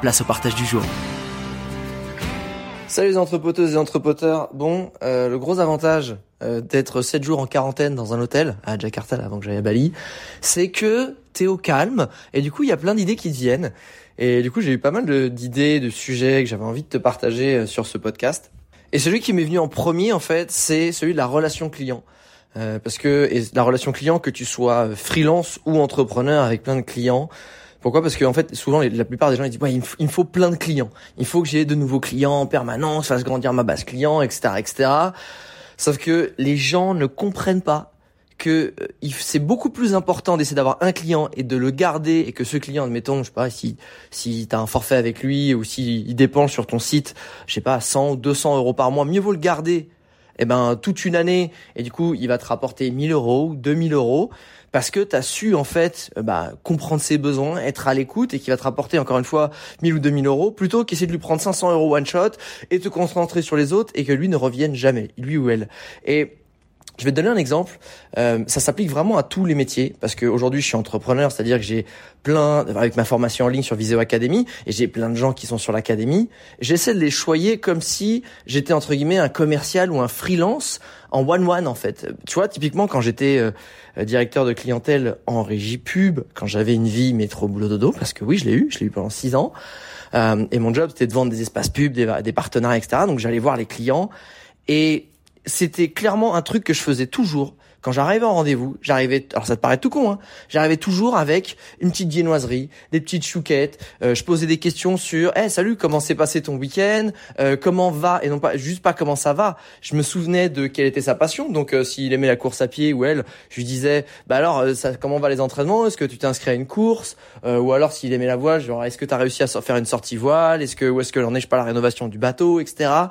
place au partage du jour. Salut les entrepoteuses et entrepoteurs. Bon, euh, le gros avantage euh, d'être 7 jours en quarantaine dans un hôtel à Jakarta avant que j'aille à Bali, c'est que t'es au calme et du coup il y a plein d'idées qui te viennent. Et du coup j'ai eu pas mal d'idées, de, sujets que j'avais envie de te partager euh, sur ce podcast. Et celui qui m'est venu en premier en fait, c'est celui de la relation client. parce que et la relation client, que tu sois freelance ou entrepreneur avec plein de clients, pourquoi? Parce que en fait, souvent, la plupart des gens ils disent ouais, il, me faut plein de clients. Il faut que j'ai de nouveaux clients en permanence, fasse grandir ma base client, etc., etc. Sauf que les gens ne comprennent pas que euh, c'est beaucoup plus important d'essayer d'avoir un client et de le garder et que ce client, admettons, je sais pas, si si t'as un forfait avec lui ou s'il dépense sur ton site, je sais pas, 100 ou 200 euros par mois, mieux vaut le garder eh ben toute une année et du coup il va te rapporter 1000 euros ou 2000 euros parce que tu as su en fait euh, bah, comprendre ses besoins, être à l'écoute et qui va te rapporter encore une fois 1000 ou 2000 euros plutôt qu'essayer de lui prendre 500 euros one shot et te concentrer sur les autres et que lui ne revienne jamais, lui ou elle. Et je vais te donner un exemple. Euh, ça s'applique vraiment à tous les métiers parce qu'aujourd'hui je suis entrepreneur, c'est-à-dire que j'ai plein avec ma formation en ligne sur Viseo Academy et j'ai plein de gens qui sont sur l'académie. J'essaie de les choyer comme si j'étais entre guillemets un commercial ou un freelance en one one en fait. Tu vois, typiquement quand j'étais euh, directeur de clientèle en régie pub, quand j'avais une vie métro boulot dodo, parce que oui je l'ai eu, je l'ai eu pendant six ans. Euh, et mon job c'était de vendre des espaces pubs, des, des partenariats, etc. Donc j'allais voir les clients et c'était clairement un truc que je faisais toujours. Quand j'arrivais en rendez-vous, j'arrivais, alors ça te paraît tout con, hein, j'arrivais toujours avec une petite viennoiserie, des petites chouquettes. Euh, je posais des questions sur, eh salut, comment s'est passé ton week-end, euh, comment va, et non pas juste pas comment ça va. Je me souvenais de quelle était sa passion, donc euh, s'il aimait la course à pied ou elle, je lui disais, bah alors ça, comment va les entraînements, est-ce que tu t'es inscrit à une course, ou alors s'il aimait la voile, genre est-ce que tu réussi à faire une sortie voile, est-ce que où est-ce que l'on est, je pas la rénovation du bateau, etc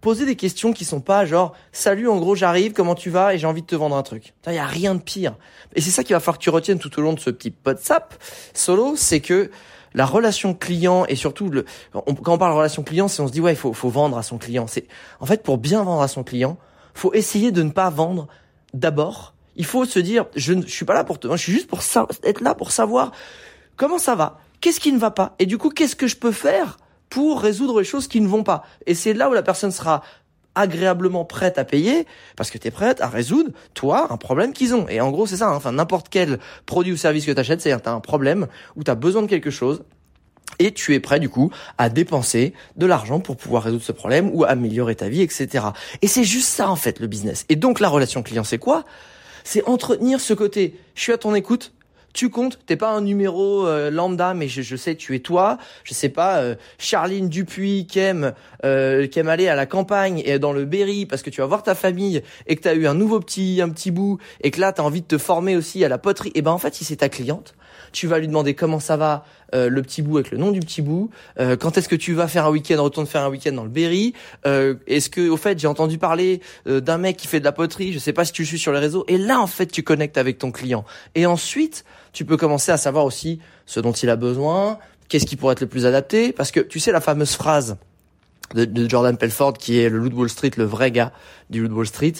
poser des questions qui sont pas genre salut en gros j'arrive comment tu vas et j'ai envie de te vendre un truc. Il y a rien de pire. Et c'est ça qui va falloir que tu retiennes tout au long de ce petit WhatsApp solo, c'est que la relation client et surtout le quand on parle relation client, c'est on se dit ouais il faut faut vendre à son client. C'est en fait pour bien vendre à son client, faut essayer de ne pas vendre d'abord. Il faut se dire je ne suis pas là pour te, je suis juste pour être là pour savoir comment ça va, qu'est-ce qui ne va pas et du coup qu'est-ce que je peux faire pour résoudre les choses qui ne vont pas. Et c'est là où la personne sera agréablement prête à payer parce que tu es prête à résoudre toi un problème qu'ils ont. Et en gros, c'est ça, hein. enfin n'importe quel produit ou service que tu achètes, c'est tu as un problème où tu as besoin de quelque chose et tu es prêt du coup à dépenser de l'argent pour pouvoir résoudre ce problème ou améliorer ta vie, etc. Et c'est juste ça en fait le business. Et donc la relation client, c'est quoi? C'est entretenir ce côté. Je suis à ton écoute, tu comptes, t'es pas un numéro euh, lambda, mais je, je, sais, tu es toi. Je sais pas, euh, Charline Dupuis qui aime, euh, qui aime aller à la campagne et dans le Berry parce que tu vas voir ta famille et que t'as eu un nouveau petit, un petit bout et que là t'as envie de te former aussi à la poterie. Et ben en fait, si c'est ta cliente, tu vas lui demander comment ça va, euh, le petit bout avec le nom du petit bout. Euh, quand est-ce que tu vas faire un week-end, retourne faire un week-end dans le Berry. Euh, est-ce que, au fait, j'ai entendu parler d'un mec qui fait de la poterie. Je sais pas si tu suis sur les réseaux. Et là, en fait, tu connectes avec ton client. Et ensuite, tu peux commencer à savoir aussi ce dont il a besoin, qu'est-ce qui pourrait être le plus adapté, parce que tu sais la fameuse phrase de, Jordan Pelford qui est le loup de Wall Street, le vrai gars du loup de Wall Street.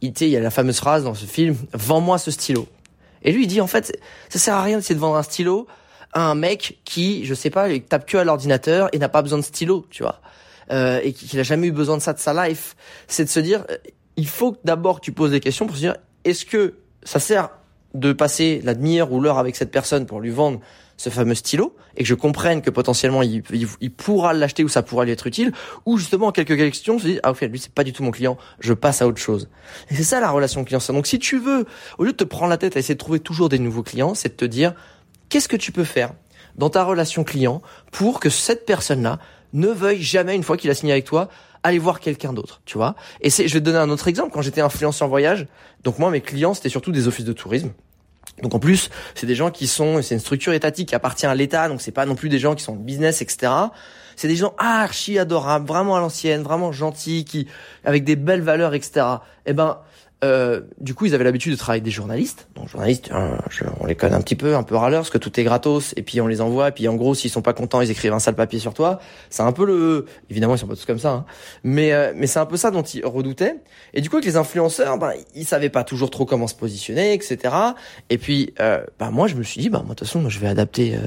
Il, il y a la fameuse phrase dans ce film, vends-moi ce stylo. Et lui, il dit, en fait, ça sert à rien d'essayer de vendre un stylo à un mec qui, je sais pas, il tape que à l'ordinateur et n'a pas besoin de stylo, tu vois. Euh, et qu'il a jamais eu besoin de ça de sa life. C'est de se dire, euh, il faut d'abord que tu poses des questions pour se dire, est-ce que ça sert de passer la demi-heure ou l'heure avec cette personne pour lui vendre ce fameux stylo et que je comprenne que potentiellement il, il, pourra l'acheter ou ça pourra lui être utile, ou justement en quelques questions, je dis ah ok lui c'est pas du tout mon client, je passe à autre chose. Et c'est ça la relation client. Donc si tu veux, au lieu de te prendre la tête à essayer de trouver toujours des nouveaux clients, c'est de te dire qu'est-ce que tu peux faire dans ta relation client pour que cette personne-là ne veuille jamais une fois qu'il a signé avec toi aller voir quelqu'un d'autre, tu vois? Et c'est, je vais te donner un autre exemple. Quand j'étais influenceur voyage, donc moi mes clients c'était surtout des offices de tourisme. Donc en plus, c'est des gens qui sont, c'est une structure étatique qui appartient à l'État, donc c'est pas non plus des gens qui sont business, etc. C'est des gens archi adorables, vraiment à l'ancienne, vraiment gentils, qui avec des belles valeurs, etc. Eh ben, euh, du coup, ils avaient l'habitude de travailler avec des journalistes. Donc, journalistes, euh, on les connaît un petit peu, un peu râleurs, parce que tout est gratos, et puis on les envoie, et puis en gros, s'ils sont pas contents, ils écrivent un sale papier sur toi. C'est un peu le, évidemment, ils sont pas tous comme ça, hein. mais euh, mais c'est un peu ça dont ils redoutaient. Et du coup, avec les influenceurs, ben, ils savaient pas toujours trop comment se positionner, etc. Et puis, euh, ben, moi, je me suis dit, bah, moi, de toute façon, je vais adapter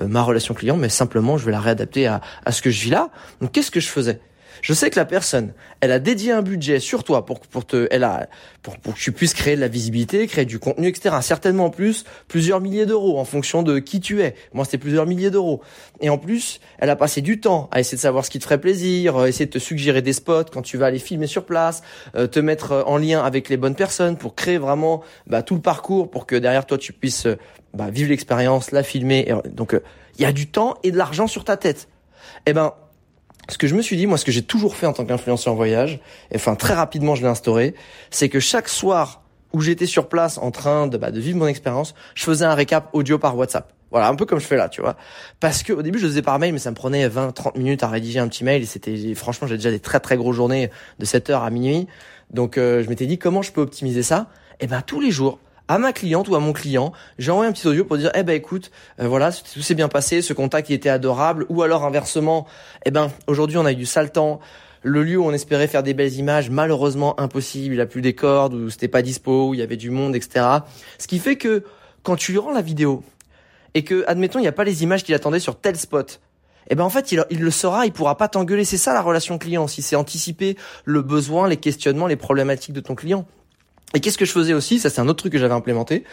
ma relation client, mais simplement, je vais la réadapter à, à ce que je vis là. Donc, qu'est-ce que je faisais? Je sais que la personne, elle a dédié un budget sur toi pour pour te, elle a pour pour que tu puisses créer de la visibilité, créer du contenu, etc. Certainement en plus plusieurs milliers d'euros en fonction de qui tu es. Moi, c'était plusieurs milliers d'euros. Et en plus, elle a passé du temps à essayer de savoir ce qui te ferait plaisir, euh, essayer de te suggérer des spots quand tu vas aller filmer sur place, euh, te mettre euh, en lien avec les bonnes personnes pour créer vraiment bah, tout le parcours pour que derrière toi tu puisses bah, vivre l'expérience, la filmer. donc il y a du temps et de l'argent sur ta tête. Eh ben ce que je me suis dit, moi, ce que j'ai toujours fait en tant qu'influenceur en voyage, et enfin très rapidement je l'ai instauré, c'est que chaque soir où j'étais sur place en train de, bah, de vivre mon expérience, je faisais un récap audio par WhatsApp. Voilà, un peu comme je fais là, tu vois. Parce que au début, je le faisais par mail, mais ça me prenait 20, 30 minutes à rédiger un petit mail. Et c'était, franchement, j'ai déjà des très très grosses journées de 7 heures à minuit. Donc, euh, je m'étais dit comment je peux optimiser ça? Et ben tous les jours, à ma cliente ou à mon client, j'ai envoyé un petit audio pour dire eh ben écoute, euh, voilà, tout s'est bien passé, ce contact il était adorable ou alors inversement, eh ben aujourd'hui on a eu du sale temps, le lieu où on espérait faire des belles images, malheureusement impossible, il a plus des cordes ou c'était pas dispo, où il y avait du monde, etc. Ce qui fait que quand tu lui rends la vidéo et que admettons il n'y a pas les images qu'il attendait sur tel spot, eh ben en fait il, il le saura, il pourra pas t'engueuler. C'est ça la relation client, si c'est anticiper le besoin, les questionnements, les problématiques de ton client. Et qu'est-ce que je faisais aussi? Ça, c'est un autre truc que j'avais implémenté.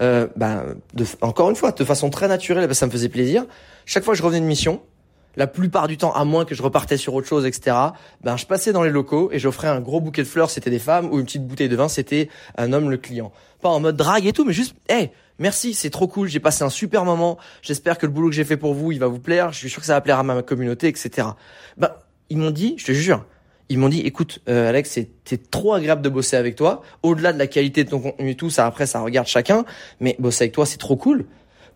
Euh, ben, de, encore une fois, de façon très naturelle, ben, ça me faisait plaisir. Chaque fois que je revenais de mission, la plupart du temps, à moins que je repartais sur autre chose, etc. Ben, je passais dans les locaux et j'offrais un gros bouquet de fleurs, c'était des femmes, ou une petite bouteille de vin, c'était un homme, le client. Pas en mode drague et tout, mais juste, hey, merci, c'est trop cool, j'ai passé un super moment. J'espère que le boulot que j'ai fait pour vous, il va vous plaire. Je suis sûr que ça va plaire à ma communauté, etc. Ben, ils m'ont dit, je te jure, ils m'ont dit écoute euh, Alex c'est trop agréable de bosser avec toi. Au-delà de la qualité de ton contenu et tout ça après ça regarde chacun. Mais bosser avec toi c'est trop cool.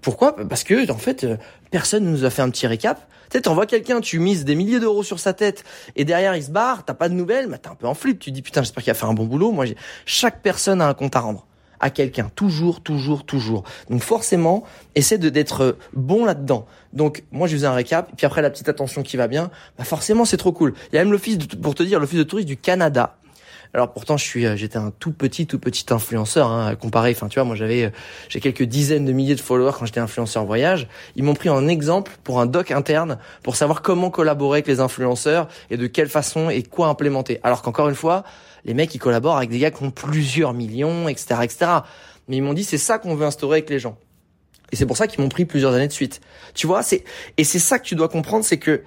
Pourquoi? Parce que en fait euh, personne nous a fait un petit récap. Tu sais t'envoies quelqu'un tu mises des milliers d'euros sur sa tête et derrière il se barre t'as pas de nouvelles t'es un peu en flip tu dis putain j'espère qu'il a fait un bon boulot. Moi chaque personne a un compte à rendre à quelqu'un. Toujours, toujours, toujours. Donc forcément, essaie de d'être bon là-dedans. Donc moi je faisais un récap, puis après la petite attention qui va bien, bah forcément c'est trop cool. Il y a même l'office, pour te dire, l'office de tourisme du Canada. Alors pourtant je suis, euh, j'étais un tout petit, tout petit influenceur hein, comparé. Enfin tu vois, moi j'avais, euh, j'ai quelques dizaines de milliers de followers quand j'étais influenceur voyage. Ils m'ont pris en exemple pour un doc interne pour savoir comment collaborer avec les influenceurs et de quelle façon et quoi implémenter. Alors qu'encore une fois, les mecs ils collaborent avec des gars qui ont plusieurs millions, etc., etc. Mais ils m'ont dit c'est ça qu'on veut instaurer avec les gens. Et c'est pour ça qu'ils m'ont pris plusieurs années de suite. Tu vois, c'est et c'est ça que tu dois comprendre, c'est que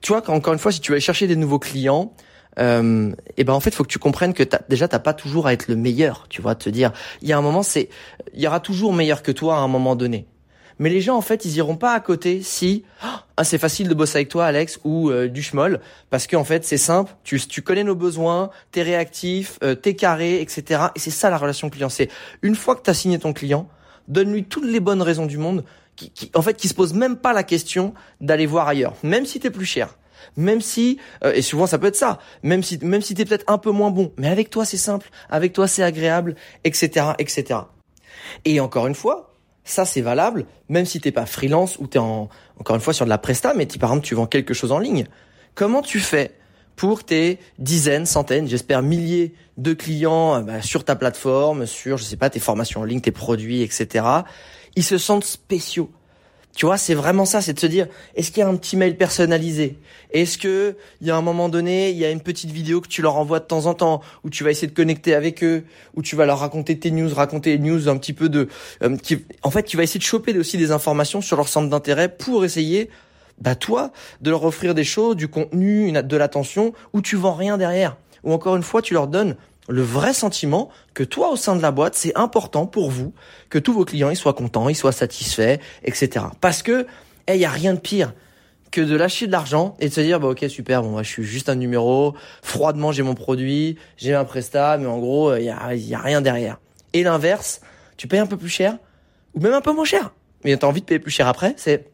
tu vois, encore une fois, si tu vas chercher des nouveaux clients, euh, et ben en fait, faut que tu comprennes que as, déjà t'as pas toujours à être le meilleur. Tu vois, te dire, il y a un moment, c'est, il y aura toujours meilleur que toi à un moment donné. Mais les gens, en fait, ils iront pas à côté si ah, c'est facile de bosser avec toi, Alex, ou euh, du schmoll, parce qu'en fait, c'est simple. Tu, tu connais nos besoins, t'es réactif, euh, t'es carré, etc. Et c'est ça la relation client. C'est une fois que t'as signé ton client, donne-lui toutes les bonnes raisons du monde, qui, qui, en fait, qui se pose même pas la question d'aller voir ailleurs, même si t'es plus cher. Même si, euh, et souvent ça peut être ça, même si, même si t'es peut-être un peu moins bon, mais avec toi c'est simple, avec toi c'est agréable, etc., etc. Et encore une fois, ça, c'est valable, même si t'es pas freelance ou t'es en, encore une fois sur de la presta, mais par exemple, tu vends quelque chose en ligne. Comment tu fais pour tes dizaines, centaines, j'espère milliers de clients euh, bah, sur ta plateforme, sur, je sais pas, tes formations en ligne, tes produits, etc. Ils se sentent spéciaux. Tu vois, c'est vraiment ça, c'est de se dire, est-ce qu'il y a un petit mail personnalisé? Est-ce que il y a un moment donné, il y a une petite vidéo que tu leur envoies de temps en temps, où tu vas essayer de connecter avec eux, où tu vas leur raconter tes news, raconter les news un petit peu de, euh, qui, en fait, tu vas essayer de choper aussi des informations sur leur centre d'intérêt pour essayer, bah toi, de leur offrir des choses, du contenu, de l'attention, où tu vends rien derrière, ou encore une fois, tu leur donnes le vrai sentiment que toi au sein de la boîte, c'est important pour vous que tous vos clients ils soient contents, ils soient satisfaits, etc. Parce que il y a rien de pire que de lâcher de l'argent et de se dire bah ok super bon je suis juste un numéro froidement j'ai mon produit j'ai un prestat mais en gros il y a, y a rien derrière et l'inverse tu payes un peu plus cher ou même un peu moins cher mais tu as envie de payer plus cher après c'est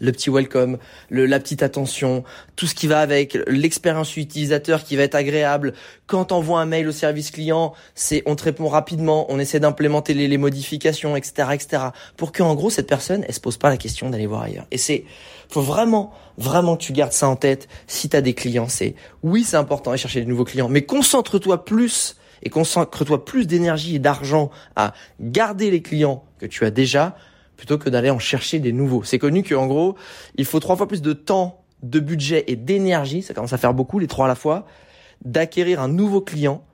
le petit welcome, le, la petite attention, tout ce qui va avec, l'expérience utilisateur qui va être agréable. Quand on voit un mail au service client, c'est on te répond rapidement, on essaie d'implémenter les, les, modifications, etc., etc. Pour que en gros cette personne, elle se pose pas la question d'aller voir ailleurs. Et c'est, faut vraiment, vraiment que tu gardes ça en tête. Si tu as des clients, c'est oui, c'est important de chercher de nouveaux clients, mais concentre-toi plus et consacre-toi plus d'énergie et d'argent à garder les clients que tu as déjà plutôt que d'aller en chercher des nouveaux. C'est connu qu'en gros, il faut trois fois plus de temps, de budget et d'énergie, ça commence à faire beaucoup, les trois à la fois, d'acquérir un nouveau client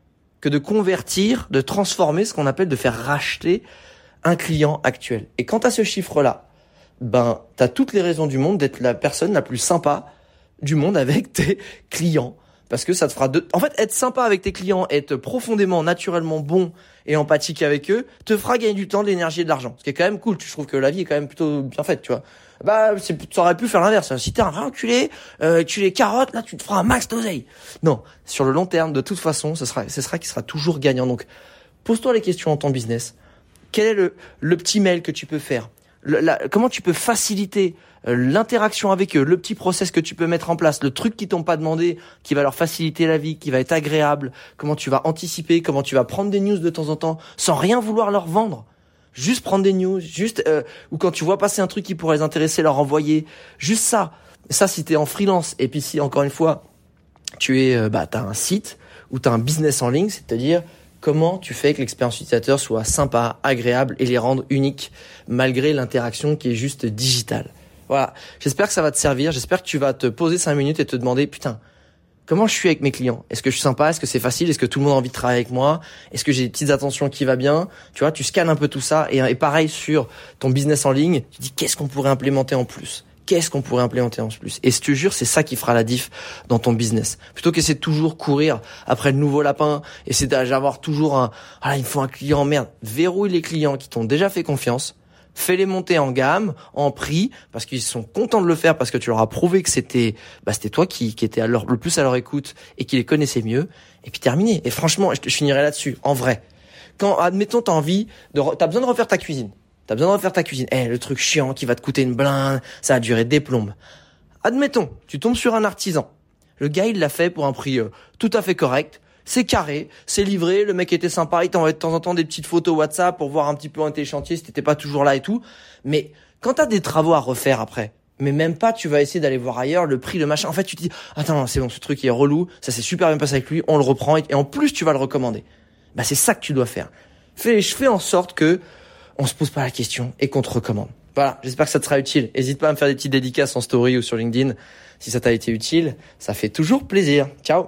que de convertir, de transformer, ce qu'on appelle de faire racheter un client actuel. Et quant à ce chiffre-là, ben, t'as toutes les raisons du monde d'être la personne la plus sympa du monde avec tes clients parce que ça te fera de... En fait, être sympa avec tes clients, être profondément, naturellement bon et empathique avec eux, te fera gagner du temps, de l'énergie et de l'argent. Ce qui est quand même cool. Je trouve que la vie est quand même plutôt bien faite, tu vois. Bah, ça aurait pu faire l'inverse. Si t'es un vrai enculé, euh, tu les carottes, là, tu te feras un max d'oseille. Non. Sur le long terme, de toute façon, ce sera, ce sera qui sera toujours gagnant. Donc, pose-toi les questions en ton business. Quel est le, le petit mail que tu peux faire? Comment tu peux faciliter euh, l'interaction avec eux, le petit process que tu peux mettre en place, le truc qu'ils t'ont pas demandé, qui va leur faciliter la vie, qui va être agréable, comment tu vas anticiper, comment tu vas prendre des news de temps en temps sans rien vouloir leur vendre. Juste prendre des news, juste euh, ou quand tu vois passer un truc qui pourrait les intéresser, leur envoyer, juste ça. Ça si tu es en freelance et puis si encore une fois, tu es euh, bah tu as un site ou tu as un business en ligne, c'est-à-dire comment tu fais que l'expérience utilisateur soit sympa, agréable et les rendre uniques malgré l'interaction qui est juste digitale? Voilà. J'espère que ça va te servir. J'espère que tu vas te poser cinq minutes et te demander, putain, comment je suis avec mes clients? Est-ce que je suis sympa? Est-ce que c'est facile? Est-ce que tout le monde a envie de travailler avec moi? Est-ce que j'ai des petites attentions qui va bien? Tu vois, tu scannes un peu tout ça et, et pareil sur ton business en ligne, tu dis qu'est-ce qu'on pourrait implémenter en plus? Qu'est-ce qu'on pourrait implémenter en plus Et je te jure, c'est ça qui fera la diff dans ton business. Plutôt qu'essayer de toujours courir après le nouveau lapin, essayer d'avoir toujours un, ah, il faut un client merde. Verrouille les clients qui t'ont déjà fait confiance fais-les monter en gamme, en prix, parce qu'ils sont contents de le faire, parce que tu leur as prouvé que c'était, bah, c'était toi qui, qui leur, le plus à leur écoute et qui les connaissait mieux. Et puis terminé. Et franchement, je, je finirai là-dessus, en vrai. Quand, admettons, t'as envie de, t'as besoin de refaire ta cuisine. T'as besoin de refaire ta cuisine. Eh, le truc chiant qui va te coûter une blinde, ça a duré des plombes. Admettons, tu tombes sur un artisan. Le gars, il l'a fait pour un prix euh, tout à fait correct c'est carré, c'est livré, le mec était sympa, il t'envoie de temps en temps des petites photos WhatsApp pour voir un petit peu un tes chantiers si t'étais pas toujours là et tout. Mais quand t'as des travaux à refaire après, mais même pas, tu vas essayer d'aller voir ailleurs le prix, le machin. En fait, tu te dis, attends, c'est bon, ce truc est relou, ça s'est super bien passé avec lui, on le reprend et, en plus tu vas le recommander. Bah c'est ça que tu dois faire. Fais, je fais en sorte que on se pose pas la question et qu'on te recommande. Voilà, j'espère que ça te sera utile. N'hésite pas à me faire des petites dédicaces en story ou sur LinkedIn si ça t'a été utile. Ça fait toujours plaisir. Ciao